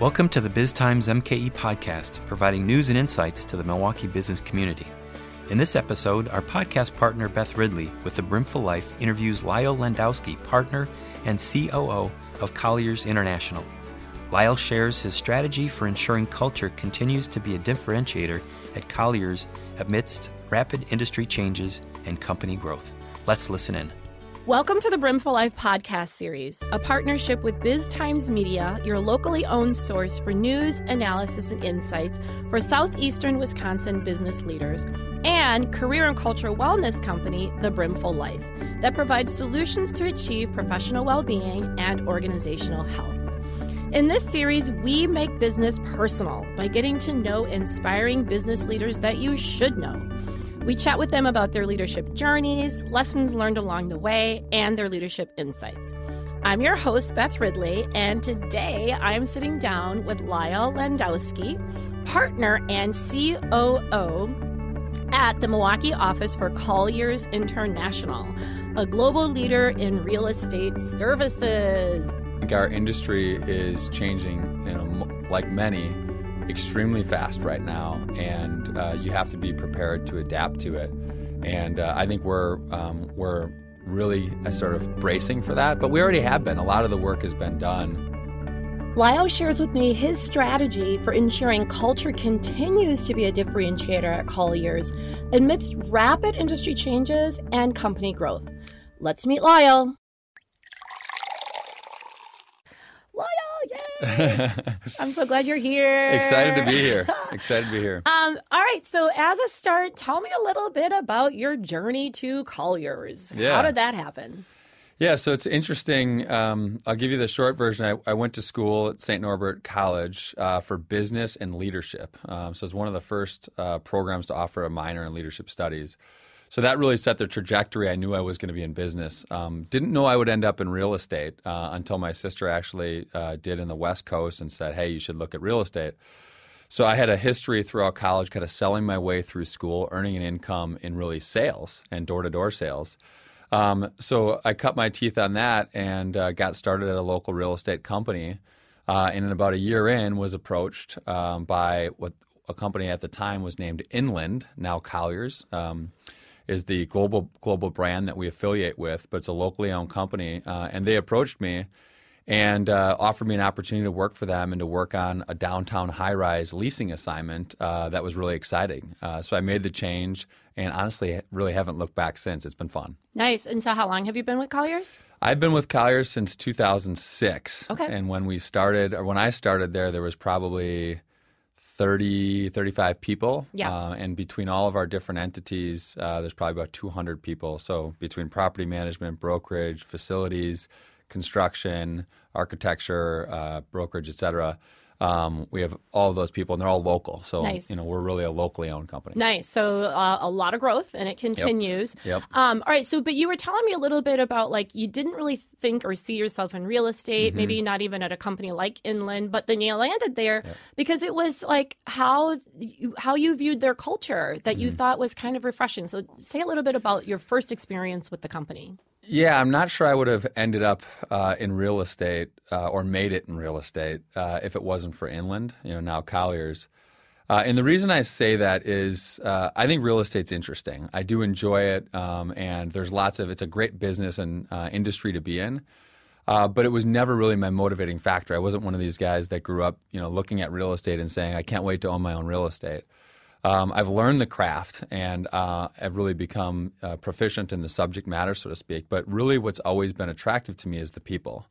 Welcome to the BizTimes MKE podcast, providing news and insights to the Milwaukee business community. In this episode, our podcast partner Beth Ridley with the Brimful Life interviews Lyle Landowski, partner and COO of Colliers International. Lyle shares his strategy for ensuring culture continues to be a differentiator at Colliers amidst rapid industry changes and company growth. Let's listen in. Welcome to the Brimful Life podcast series, a partnership with Biz Times Media, your locally owned source for news, analysis, and insights for southeastern Wisconsin business leaders, and career and cultural wellness company, The Brimful Life, that provides solutions to achieve professional well being and organizational health. In this series, we make business personal by getting to know inspiring business leaders that you should know. We chat with them about their leadership journeys, lessons learned along the way, and their leadership insights. I'm your host, Beth Ridley, and today I'm sitting down with Lyle Landowski, partner and COO at the Milwaukee office for Colliers International, a global leader in real estate services. Our industry is changing, you know, like many extremely fast right now, and uh, you have to be prepared to adapt to it. And uh, I think we're um, we're really uh, sort of bracing for that, but we already have been. A lot of the work has been done. Lyle shares with me his strategy for ensuring culture continues to be a differentiator at Colliers amidst rapid industry changes and company growth. Let's meet Lyle. I'm so glad you're here. Excited to be here. Excited to be here. Um, all right. So, as a start, tell me a little bit about your journey to Colliers. Yeah. How did that happen? Yeah, so it's interesting. Um, I'll give you the short version. I, I, went to school at St. Norbert College uh, for business and leadership. Um, so it's one of the first uh, programs to offer a minor in leadership studies. So that really set the trajectory. I knew I was going to be in business. Um, didn't know I would end up in real estate uh, until my sister actually uh, did in the West Coast and said, "Hey, you should look at real estate." So I had a history throughout college, kind of selling my way through school, earning an income in really sales and door to door sales. Um, so I cut my teeth on that and uh, got started at a local real estate company. Uh, and in about a year in, was approached um, by what a company at the time was named Inland, now Colliers. Um, is the global global brand that we affiliate with, but it's a locally owned company. Uh, and they approached me and uh, offered me an opportunity to work for them and to work on a downtown high rise leasing assignment uh, that was really exciting. Uh, so I made the change and honestly really haven't looked back since. It's been fun. Nice. And so, how long have you been with Colliers? I've been with Colliers since 2006. Okay. And when we started, or when I started there, there was probably 30, 35 people. Yeah. Uh, and between all of our different entities, uh, there's probably about 200 people. So between property management, brokerage, facilities, construction, architecture, uh, brokerage, et cetera, um, we have all of those people, and they're all local. So nice. you know we're really a locally owned company. Nice. So uh, a lot of growth, and it continues. Yep. yep. Um, all right. So, but you were telling me a little bit about like you didn't really think or see yourself in real estate, mm-hmm. maybe not even at a company like Inland, but then you landed there yep. because it was like how you, how you viewed their culture that mm-hmm. you thought was kind of refreshing. So, say a little bit about your first experience with the company. Yeah, I'm not sure I would have ended up uh, in real estate uh, or made it in real estate uh, if it wasn't for Inland, you know, now Colliers. Uh, and the reason I say that is uh, I think real estate's interesting. I do enjoy it, um, and there's lots of it's a great business and uh, industry to be in. but it was never really my motivating factor. I wasn't one of these guys that grew up, you know, looking at real estate and saying, "I can't wait to own my own real estate." Um, I've learned the craft and uh, I've really become uh, proficient in the subject matter, so to speak. But really, what's always been attractive to me is the people.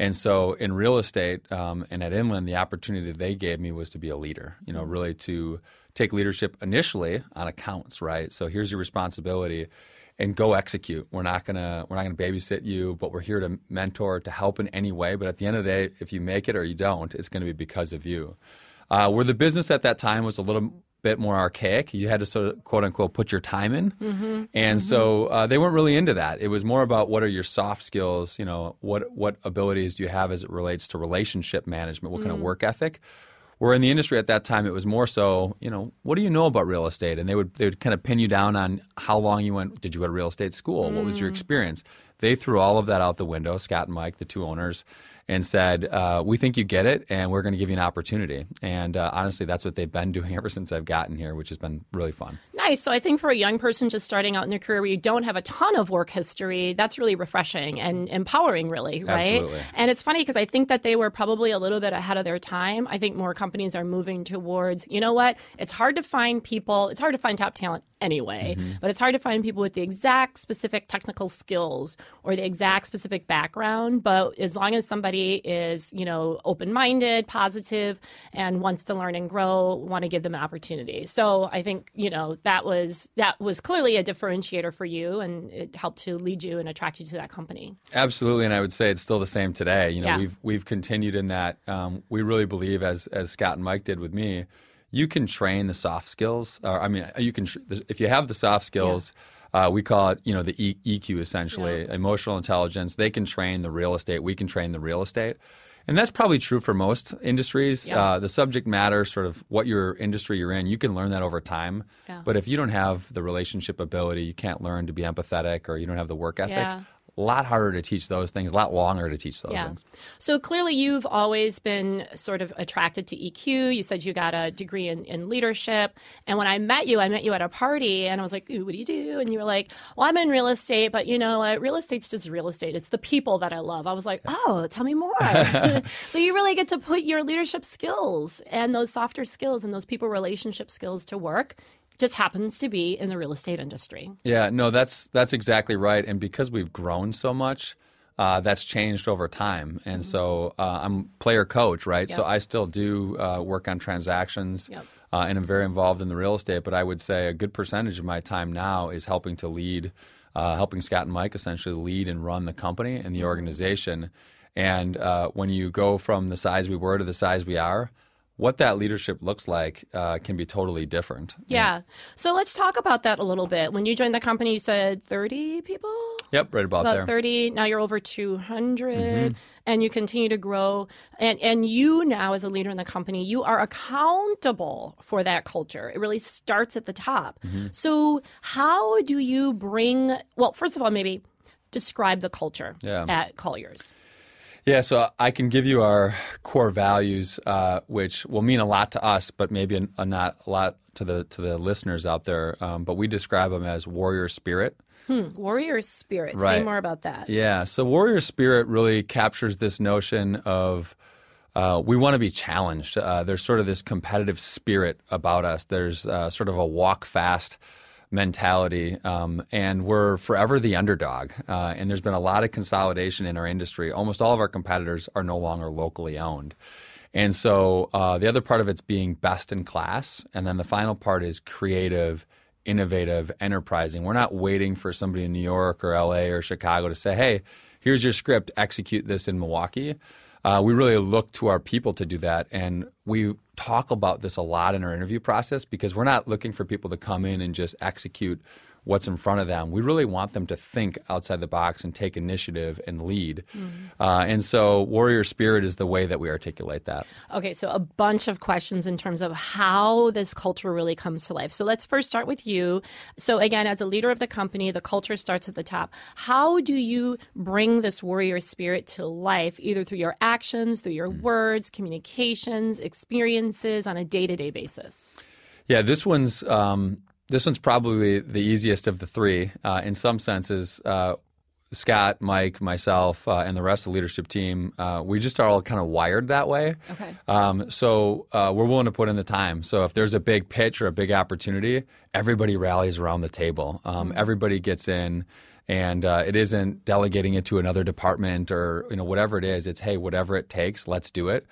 And so, in real estate um, and at Inland, the opportunity that they gave me was to be a leader. You know, really to take leadership initially on accounts. Right. So here's your responsibility, and go execute. We're not gonna we're not gonna babysit you, but we're here to mentor, to help in any way. But at the end of the day, if you make it or you don't, it's going to be because of you. Uh, where the business at that time was a little bit more archaic. You had to sort of quote unquote put your time in, mm-hmm. and mm-hmm. so uh, they weren't really into that. It was more about what are your soft skills. You know, what what abilities do you have as it relates to relationship management? What mm-hmm. kind of mm. work ethic? Where in the industry at that time, it was more so, you know, what do you know about real estate? And they would they would kind of pin you down on how long you went. Did you go to real estate school? What was your mm. experience? They threw all of that out the window. Scott and Mike, the two owners, and said, uh, "We think you get it, and we're going to give you an opportunity." And uh, honestly, that's what they've been doing ever since I've gotten here, which has been really fun. Nice. So I think for a young person just starting out in their career where you don't have a ton of work history, that's really refreshing and empowering, really, right? Absolutely. And it's funny because I think that they were probably a little bit ahead of their time. I think more companies are moving towards, you know what? It's hard to find people. It's hard to find top talent anyway, mm-hmm. but it's hard to find people with the exact specific technical skills or the exact specific background. But as long as somebody is, you know, open minded, positive, and wants to learn and grow, want to give them an opportunity. So I think, you know, that was that was clearly a differentiator for you and it helped to lead you and attract you to that company. Absolutely. And I would say it's still the same today. You know, Yeah. we've we've continued in that. Um, we really believe as as Scott and Mike did with me, you can train the soft skills. Or, I mean, you can tr- if you have the soft skills. Uh, we call it, you know, the e- EQ essentially, emotional intelligence. They can train the real estate. We can train the real estate, and that's probably true for most industries. Yeah. Uh, the subject matter, sort of what your industry you're in, you can learn that over time. Yeah. But if you don't have the relationship ability, you can't learn to be empathetic, or you don't have the work ethic. A lot harder to teach those things, a lot longer to teach those Yeah. things. So clearly, you've always been sort of attracted to EQ. You said you got a degree in, in leadership. And when I met you, I met you at a party and I was like, Ooh, what do you do? And you were like, well, I'm in real estate, but you know what? Real estate's just real estate. It's the people that I love. I was like, oh, tell me more. so you really get to put your leadership skills and those softer skills and those people relationship skills to work. Just happens to be in the real estate industry. Yeah, no, that's that's exactly right. And because we've grown so much, uh, that's changed over time. And so uh, I'm player coach, right? So Mm-hmm. I still do uh, work on transactions, Yep. uh, and I'm very involved in the real estate. But I would say a good percentage of my time now is helping to lead, uh, helping Scott and Mike essentially lead and run the company and Mm-hmm. the organization. And uh, when you go from the size we were to the size we are. What that leadership looks like uh, can be totally different. Yeah. So let's talk about that a little bit. When you joined the company, you said 30 people? Yep, right about, about there. 30 now you're over 200 Mm-hmm. and you continue to grow and and you now as a leader in the company you are accountable for that culture it really starts at the top Mm-hmm. so how do you bring well first of all maybe describe the culture Yeah. at colliers Yeah, so I can give you our core values, uh, which will mean a lot to us, but maybe a, a not a lot to the to the listeners out there. Um, but we describe them as warrior spirit. warrior spirit say more about that Yeah, so warrior spirit really captures this notion of uh, we want to be challenged. Uh, there's sort of this competitive spirit about us. There's uh, sort of a walk fast mentality, um, and we're forever the underdog. Uh, and there's been a lot of consolidation in our industry. Almost all of our competitors are no longer locally owned. And so uh, the other part of it's being best in class, and then the final part is creative, innovative, enterprising. We're not waiting for somebody in New York or LA or Chicago to say, "Hey, here's your script. Execute this in Milwaukee." Uh, we really look to our people to do that, and we talk about this a lot in our interview process because we're not looking for people to come in and just execute what's in front of them. We really want them to think outside the box and take initiative and lead. Uh, and so, warrior spirit is the way that we articulate that. Okay, so a bunch of questions in terms of how this culture really comes to life. So let's first start with you. So, again, as a leader of the company, the culture starts at the top. How do you bring this warrior spirit to life, either through your actions, through your words, communications, experiences on a day to day basis? Yeah, this one's um, this one's probably the easiest of the three. Uh, in some senses, uh, Scott, Mike, myself, uh, and the rest of the leadership team, uh, we just are all kind of wired that way. Okay. Um, so uh, we're willing to put in the time. So if there's a big pitch or a big opportunity, everybody rallies around the table. Um, Everybody gets in, and uh, it isn't delegating it to another department or you know whatever it is. It's hey, whatever it takes, let's do it.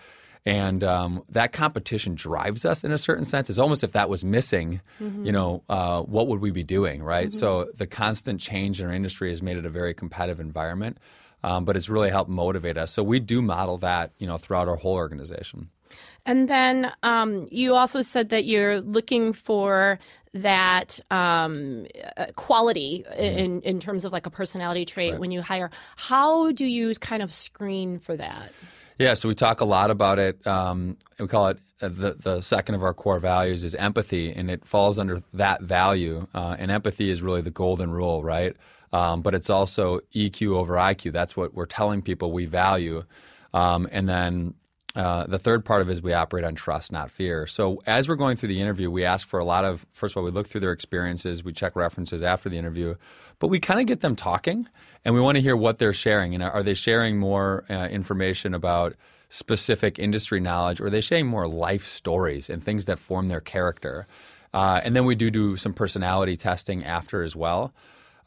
And um, that competition drives us in a certain sense. It's almost if that was missing, you know, uh, what would we be doing, right? So the constant change in our industry has made it a very competitive environment, um, but it's really helped motivate us. So we do model that, you know, throughout our whole organization. And then um, you also said that you're looking for that um, uh, quality in, in terms of like a personality trait when you hire. How do you kind of screen for that? Yeah, so we talk a lot about it. Um, we call it uh, the the second of our core values is empathy, and it falls under that value. Uh, and empathy is really the golden rule, right? Um, but it's also EQ over IQ. That's what we're telling people we value. Um, and then uh, the third part of it is we operate on trust, not fear. So as we're going through the interview, we ask for a lot of, first of all, we look through their experiences, we check references after the interview, but we kind of get them talking and we want to hear what they're sharing. And are they sharing more uh, information about specific industry knowledge or are they sharing more life stories and things that form their character? Uh, and then we do do some personality testing after as well.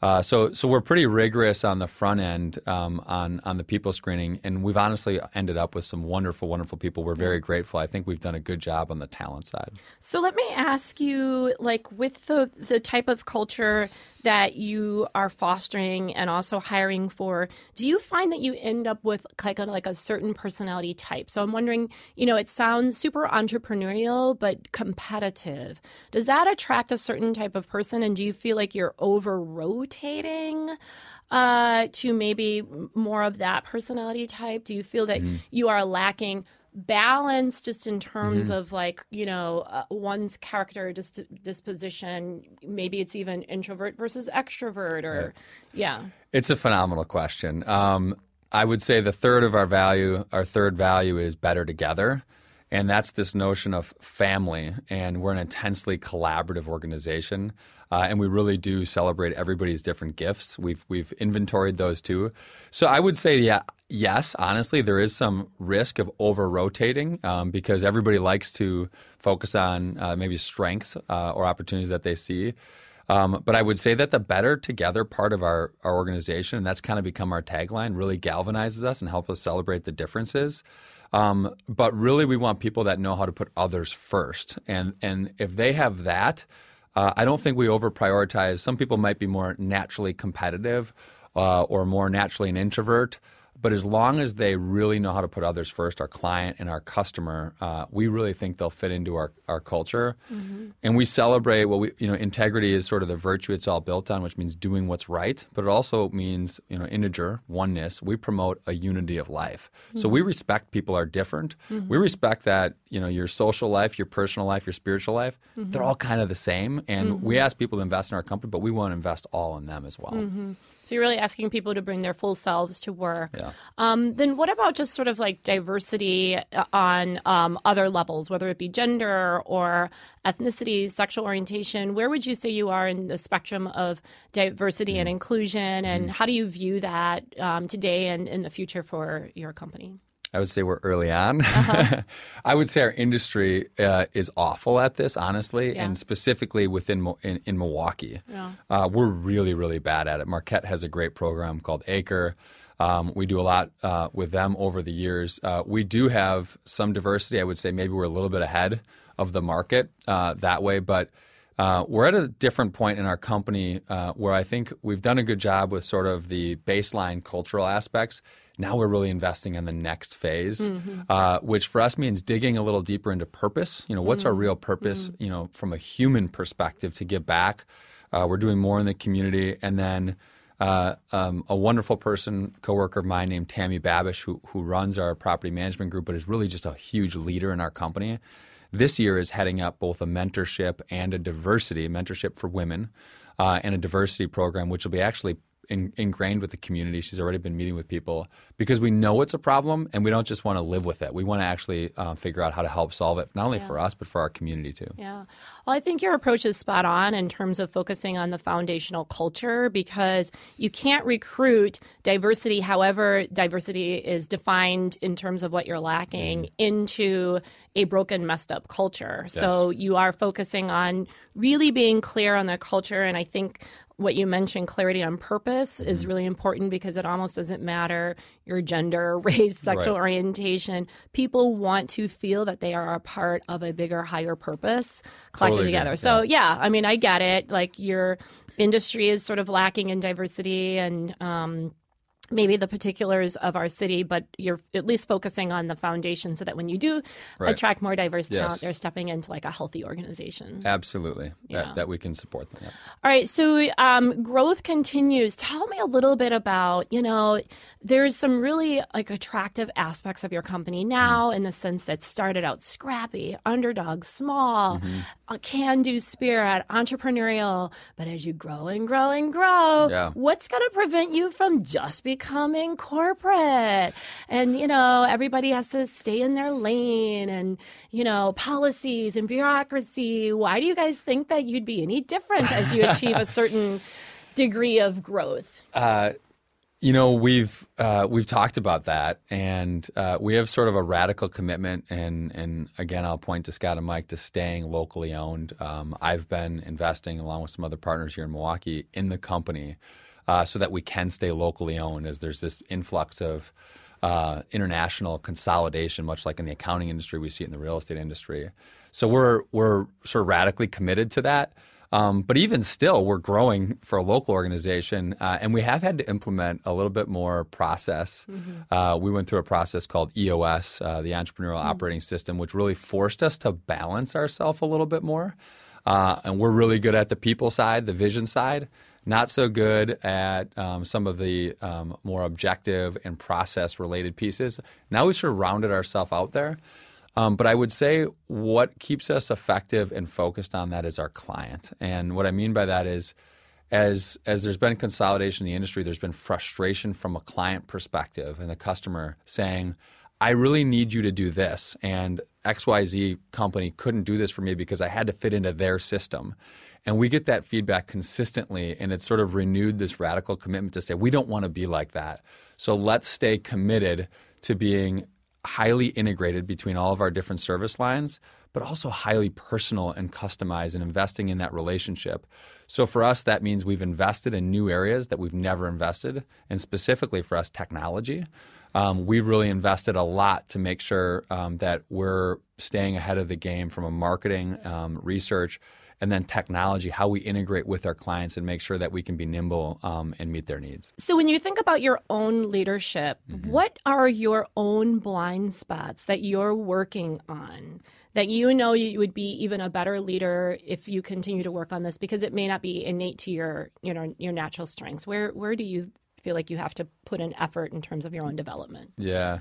Uh, so, so we're pretty rigorous on the front end um, on on the people screening, and we've honestly ended up with some wonderful, wonderful people. We're very grateful. I think we've done a good job on the talent side. So, let me ask you, like, with the the type of culture that you are fostering and also hiring for, do you find that you end up with like a, like a certain personality type? So I'm wondering, you know, it sounds super entrepreneurial but competitive. Does that attract a certain type of person, and do you feel like you're over rotating? Uh, to maybe more of that personality type? Do you feel that mm-hmm. you are lacking balance just in terms mm-hmm. of like you know uh, one's character dis- disposition maybe it's even introvert versus extrovert or right. yeah it's a phenomenal question um, i would say the third of our value our third value is better together and that's this notion of family and we're an intensely collaborative organization uh, and we really do celebrate everybody's different gifts. We've we've inventoried those too. So i would say yeah yes honestly there is some risk of over rotating um, because everybody likes to focus on uh, maybe strengths uh, or opportunities that they see. Um, but I would say that the better together part of our, our organization, and that's kind of become our tagline, really galvanizes us and helps us celebrate the differences. Um, but really, we want people that know how to put others first. And, and if they have that, uh, I don't think we over prioritize. Some people might be more naturally competitive uh, or more naturally an introvert. But as long as they really know how to put others first, our client and our customer, uh, we really think they'll fit into our, our culture. Mm-hmm. And we celebrate what we, you know, integrity is sort of the virtue it's all built on, which means doing what's right. But it also means, you know, integer, oneness. We promote a unity of life. Mm-hmm. So we respect people are different. Mm-hmm. We respect that, you know, your social life, your personal life, your spiritual life, mm-hmm. they're all kind of the same. And we mm-hmm. ask people to invest in our company, but we want to invest all in them as well. So you're really asking people to bring their full selves to work. Yeah. Um, then what about just sort of like diversity uh, on um, other levels, whether it be gender or ethnicity, sexual orientation? Where would you say you are in the spectrum of diversity mm. and inclusion, and mm. how do you view that um, today and in the future for your company? I would say we're early on. Uh-huh. I would say our industry uh, is awful at this, honestly, yeah. and specifically within in, in Milwaukee, yeah. uh, we're really, really bad at it. Marquette has a great program called Acre. Um, we do a lot uh, with them over the years. Uh, we do have some diversity. I would say maybe we're a little bit ahead of the market uh, that way, but. Uh, we're at a different point in our company uh, where I think we've done a good job with sort of the baseline cultural aspects. Now we're really investing in the next phase, mm-hmm. uh, which for us means digging a little deeper into purpose. You know, what's mm-hmm. our real purpose? Mm-hmm. You know, from a human perspective to give back. Uh, we're doing more in the community, and then uh, um, a wonderful person, coworker of mine named Tammy Babish, who who runs our property management group, but is really just a huge leader in our company. This year is heading up both a mentorship and a diversity mentorship for women, uh, and a diversity program, which will be actually in, ingrained with the community. She's already been meeting with people because we know it's a problem and we don't just want to live with it. We want to actually uh, figure out how to help solve it, not only yeah. for us, but for our community too. Yeah. Well, I think your approach is spot on in terms of focusing on the foundational culture because you can't recruit diversity, however, diversity is defined in terms of what you're lacking, mm. into a broken, messed up culture. Yes. So you are focusing on really being clear on the culture. And I think what you mentioned, clarity on purpose, mm-hmm. is really important because it almost doesn't matter your gender, race, sexual right. orientation. People want to feel that they are a part of a bigger, higher purpose collected totally together. So, yeah. yeah, I mean, I get it. Like your industry is sort of lacking in diversity and um, maybe the particulars of our city, but you're at least focusing on the foundation so that when you do right. attract more diverse yes. talent, they're stepping into like a healthy organization. Absolutely. Yeah. That, that we can support them. Yeah. All right. So um, growth continues. Tell me a little bit about, you know, there's some really like attractive aspects of your company now mm-hmm. in the sense that started out scrappy, underdog, small, mm-hmm. a can do spirit, entrepreneurial. But as you grow and grow and grow, yeah. what's going to prevent you from just becoming becoming corporate. And, you know, everybody has to stay in their lane and, you know, policies and bureaucracy. Why do you guys think that you'd be any different as you achieve a certain degree of growth? Uh, you know, we've uh, we've talked about that, and uh, we have sort of a radical commitment. And and again, I'll point to Scott and Mike to staying locally owned. Um, I've been investing along with some other partners here in Milwaukee in the company, uh, so that we can stay locally owned. As there's this influx of uh, international consolidation, much like in the accounting industry, we see it in the real estate industry. So we're we're sort of radically committed to that. Um, but even still, we're growing for a local organization, uh, and we have had to implement a little bit more process. Mm-hmm. Uh, we went through a process called EOS, uh, the Entrepreneurial mm-hmm. Operating System, which really forced us to balance ourselves a little bit more. Uh, and we're really good at the people side, the vision side, not so good at um, some of the um, more objective and process related pieces. Now we've sort of rounded ourselves out there. Um, but I would say what keeps us effective and focused on that is our client. And what I mean by that is, as as there's been consolidation in the industry, there's been frustration from a client perspective and the customer saying, "I really need you to do this," and XYZ company couldn't do this for me because I had to fit into their system. And we get that feedback consistently, and it's sort of renewed this radical commitment to say, we don't want to be like that. So let's stay committed to being highly integrated between all of our different service lines, but also highly personal and customized and investing in that relationship. So for us, that means we've invested in new areas that we've never invested, and specifically for us, technology. Um, we've really invested a lot to make sure um, that we're staying ahead of the game from a marketing, um, research, and then technology, how we integrate with our clients and make sure that we can be nimble um, and meet their needs. So, when you think about your own leadership, mm-hmm. what are your own blind spots that you're working on? That you know you would be even a better leader if you continue to work on this because it may not be innate to your you know your natural strengths. Where where do you feel like you have to put an effort in terms of your own development? Yeah,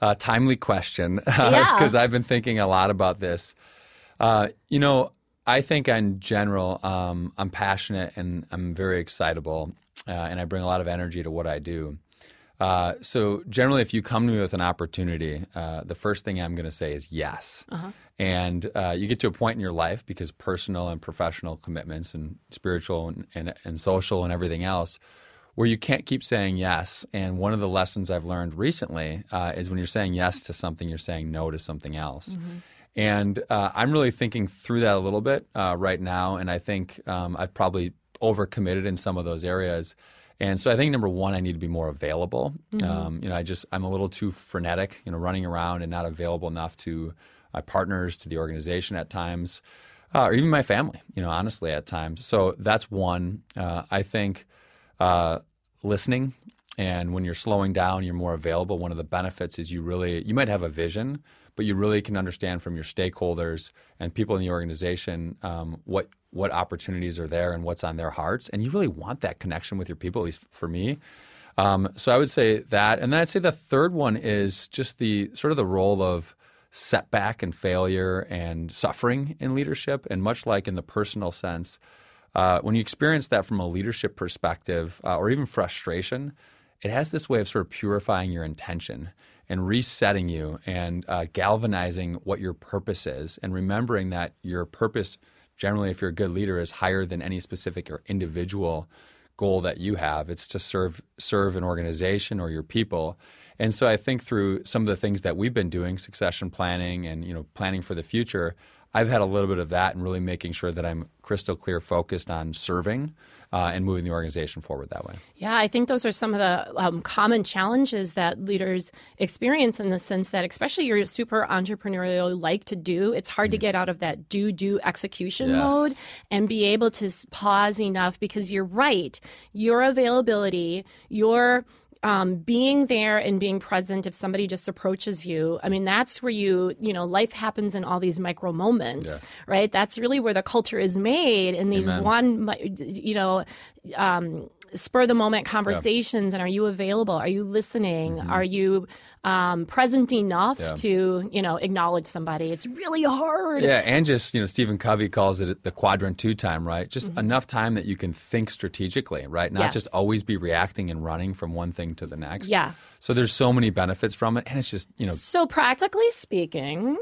uh, timely question because yeah. I've been thinking a lot about this. Uh, you know, I think in general, um, I'm passionate and I'm very excitable, uh, and I bring a lot of energy to what I do. Uh, so generally, if you come to me with an opportunity, uh, the first thing I'm going to say is yes. Uh-huh. And uh, you get to a point in your life because personal and professional commitments and spiritual and, and, and social and everything else, where you can't keep saying yes. And one of the lessons I've learned recently uh, is when you're saying yes to something, you're saying no to something else. Mm-hmm. And uh, I'm really thinking through that a little bit uh, right now. And I think um, I've probably overcommitted in some of those areas. And so I think number one, I need to be more available. Mm-hmm. Um, you know, I just I'm a little too frenetic, you know, running around and not available enough to my partners, to the organization at times, uh, or even my family. You know, honestly, at times. So that's one. Uh, I think uh, listening, and when you're slowing down, you're more available. One of the benefits is you really you might have a vision, but you really can understand from your stakeholders and people in the organization um, what what opportunities are there and what's on their hearts, and you really want that connection with your people. At least for me. Um, so I would say that, and then I'd say the third one is just the sort of the role of setback and failure and suffering in leadership, and much like in the personal sense. Uh, when you experience that from a leadership perspective uh, or even frustration, it has this way of sort of purifying your intention and resetting you and uh, galvanizing what your purpose is and remembering that your purpose generally if you're a good leader is higher than any specific or individual goal that you have. It's to serve serve an organization or your people. And so i think through some of the things that we've been doing succession planning and you know planning for the future I've had a little bit of that and really making sure that I'm crystal clear focused on serving uh, and moving the organization forward that way. Yeah, I think those are some of the um, common challenges that leaders experience in the sense that, especially you're super entrepreneurial, like to do, it's hard mm-hmm. to get out of that do, do execution yes. mode and be able to pause enough because you're right. Your availability, your um, being there and being present if somebody just approaches you i mean that's where you you know life happens in all these micro moments yes. right that's really where the culture is made in these Amen. one you know um, spur the moment conversations and are you available? Are you listening? Are you um, present enough Yeah. to you know acknowledge somebody? It's really hard. Yeah, and just you know, Stephen Covey calls it the quadrant two time, right? Just enough time that you can think strategically, right? Not Yes. just always be reacting and running from one thing to the next. Yeah. So there's so many benefits from it, and it's just you know, So practically speaking,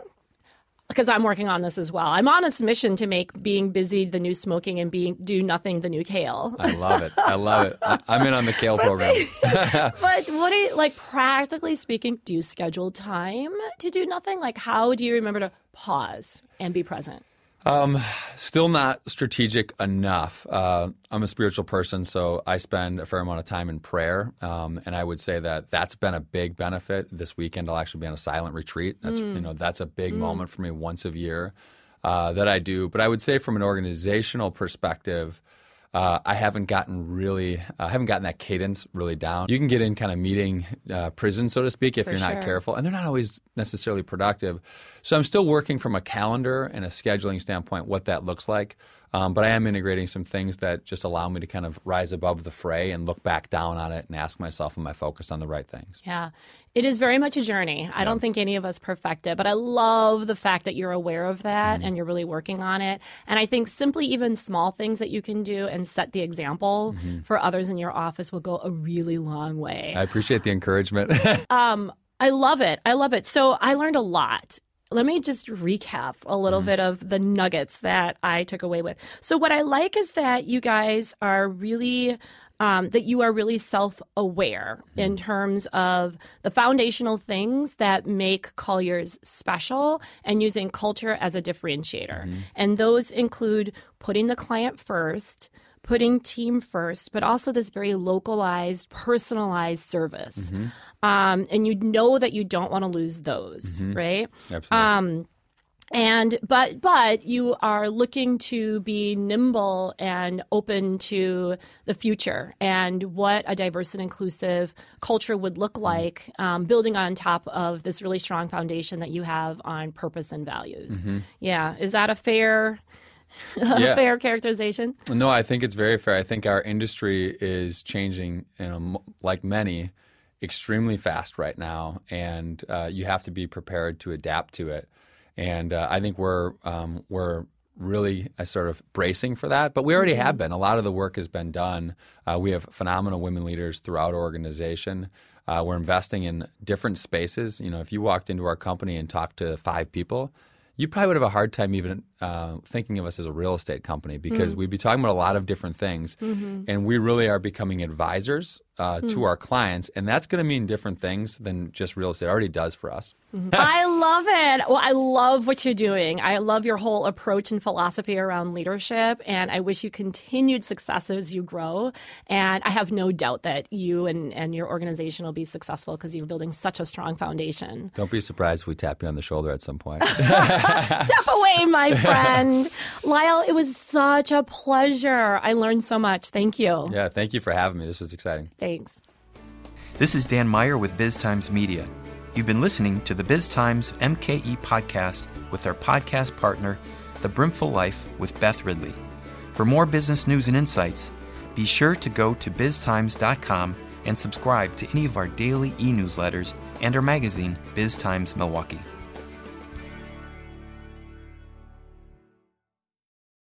because I'm working on this as well, I'm on a mission to make being busy the new smoking and being do nothing the new kale. I love it. I love it. I, I'm in on the kale program. but what do you like practically speaking? Do you schedule time to do nothing? Like how do you remember to pause and be present? Still not strategic enough. Uh, I'm a spiritual person, so I spend a fair amount of time in prayer, um, and I would say that that's been a big benefit. This weekend, I'll actually be on a silent retreat. That's you know that's a big moment for me once a year uh, that I do. But I would say from an organizational perspective. Uh, I haven't gotten really, I haven't gotten that cadence really down. You can get in kind of meeting uh, prison, so to speak, if For you're not sure. careful, and they're not always necessarily productive. So I'm still working from a calendar and a scheduling standpoint what that looks like. Um, but I am integrating some things that just allow me to kind of rise above the fray and look back down on it and ask myself, am I focused on the right things? Yeah. It is very much a journey. I don't think any of us perfect it, but I love the fact that you're aware of that mm-hmm. and you're really working on it. And I think simply even small things that you can do and set the example mm-hmm. for others in your office will go a really long way. I appreciate the encouragement. Um, I love it. I love it. So I learned a lot. Let me just recap a little mm-hmm. bit of the nuggets that I took away with. So what I like is that you guys are really um, that you are really self-aware mm-hmm. in terms of the foundational things that make Colliers special and using culture as a differentiator. Mm-hmm. And those include putting the client first, putting team first, but also this very localized, personalized service. Mm-hmm. Um, and you know that you don't want to lose those, mm-hmm. right? Absolutely. Um, and but but you are looking to be nimble and open to the future and what a diverse and inclusive culture would look mm-hmm. like, um, building on top of this really strong foundation that you have on purpose and values. Yeah, is that a fair? Yeah. fair characterization. No, I think it's very fair. I think our industry is changing, you know, like many, extremely fast right now, and uh, you have to be prepared to adapt to it. And uh, I think we're um, we're really uh, sort of bracing for that, but we already have been. A lot of the work has been done. Uh, we have phenomenal women leaders throughout our organization. Uh, we're investing in different spaces. You know, if you walked into our company and talked to five people, you probably would have a hard time even uh, thinking of us as a real estate company because we'd be talking about a lot of different things, and we really are becoming advisors uh, to our clients, and that's going to mean different things than just real estate. Already does for us. I love it. Well, I love what you're doing. I love your whole approach and philosophy around leadership, and I wish you continued success as you grow. And I have no doubt that you and, and your organization will be successful because you're building such a strong foundation. Don't be surprised if we tap you on the shoulder at some point. Step away, my friend. Lyle, it was such a pleasure. I learned so much. Thank you. yeah, thank you for having me. This was exciting. Thanks. This is Dan Meyer with BizTimes Media. You've been listening to the BizTimes MKE podcast with our podcast partner, The Brimful Life with Beth Ridley. For more business news and insights, be sure to go to biztimes.com and subscribe to any of our daily e newsletters and our magazine, BizTimes Milwaukee.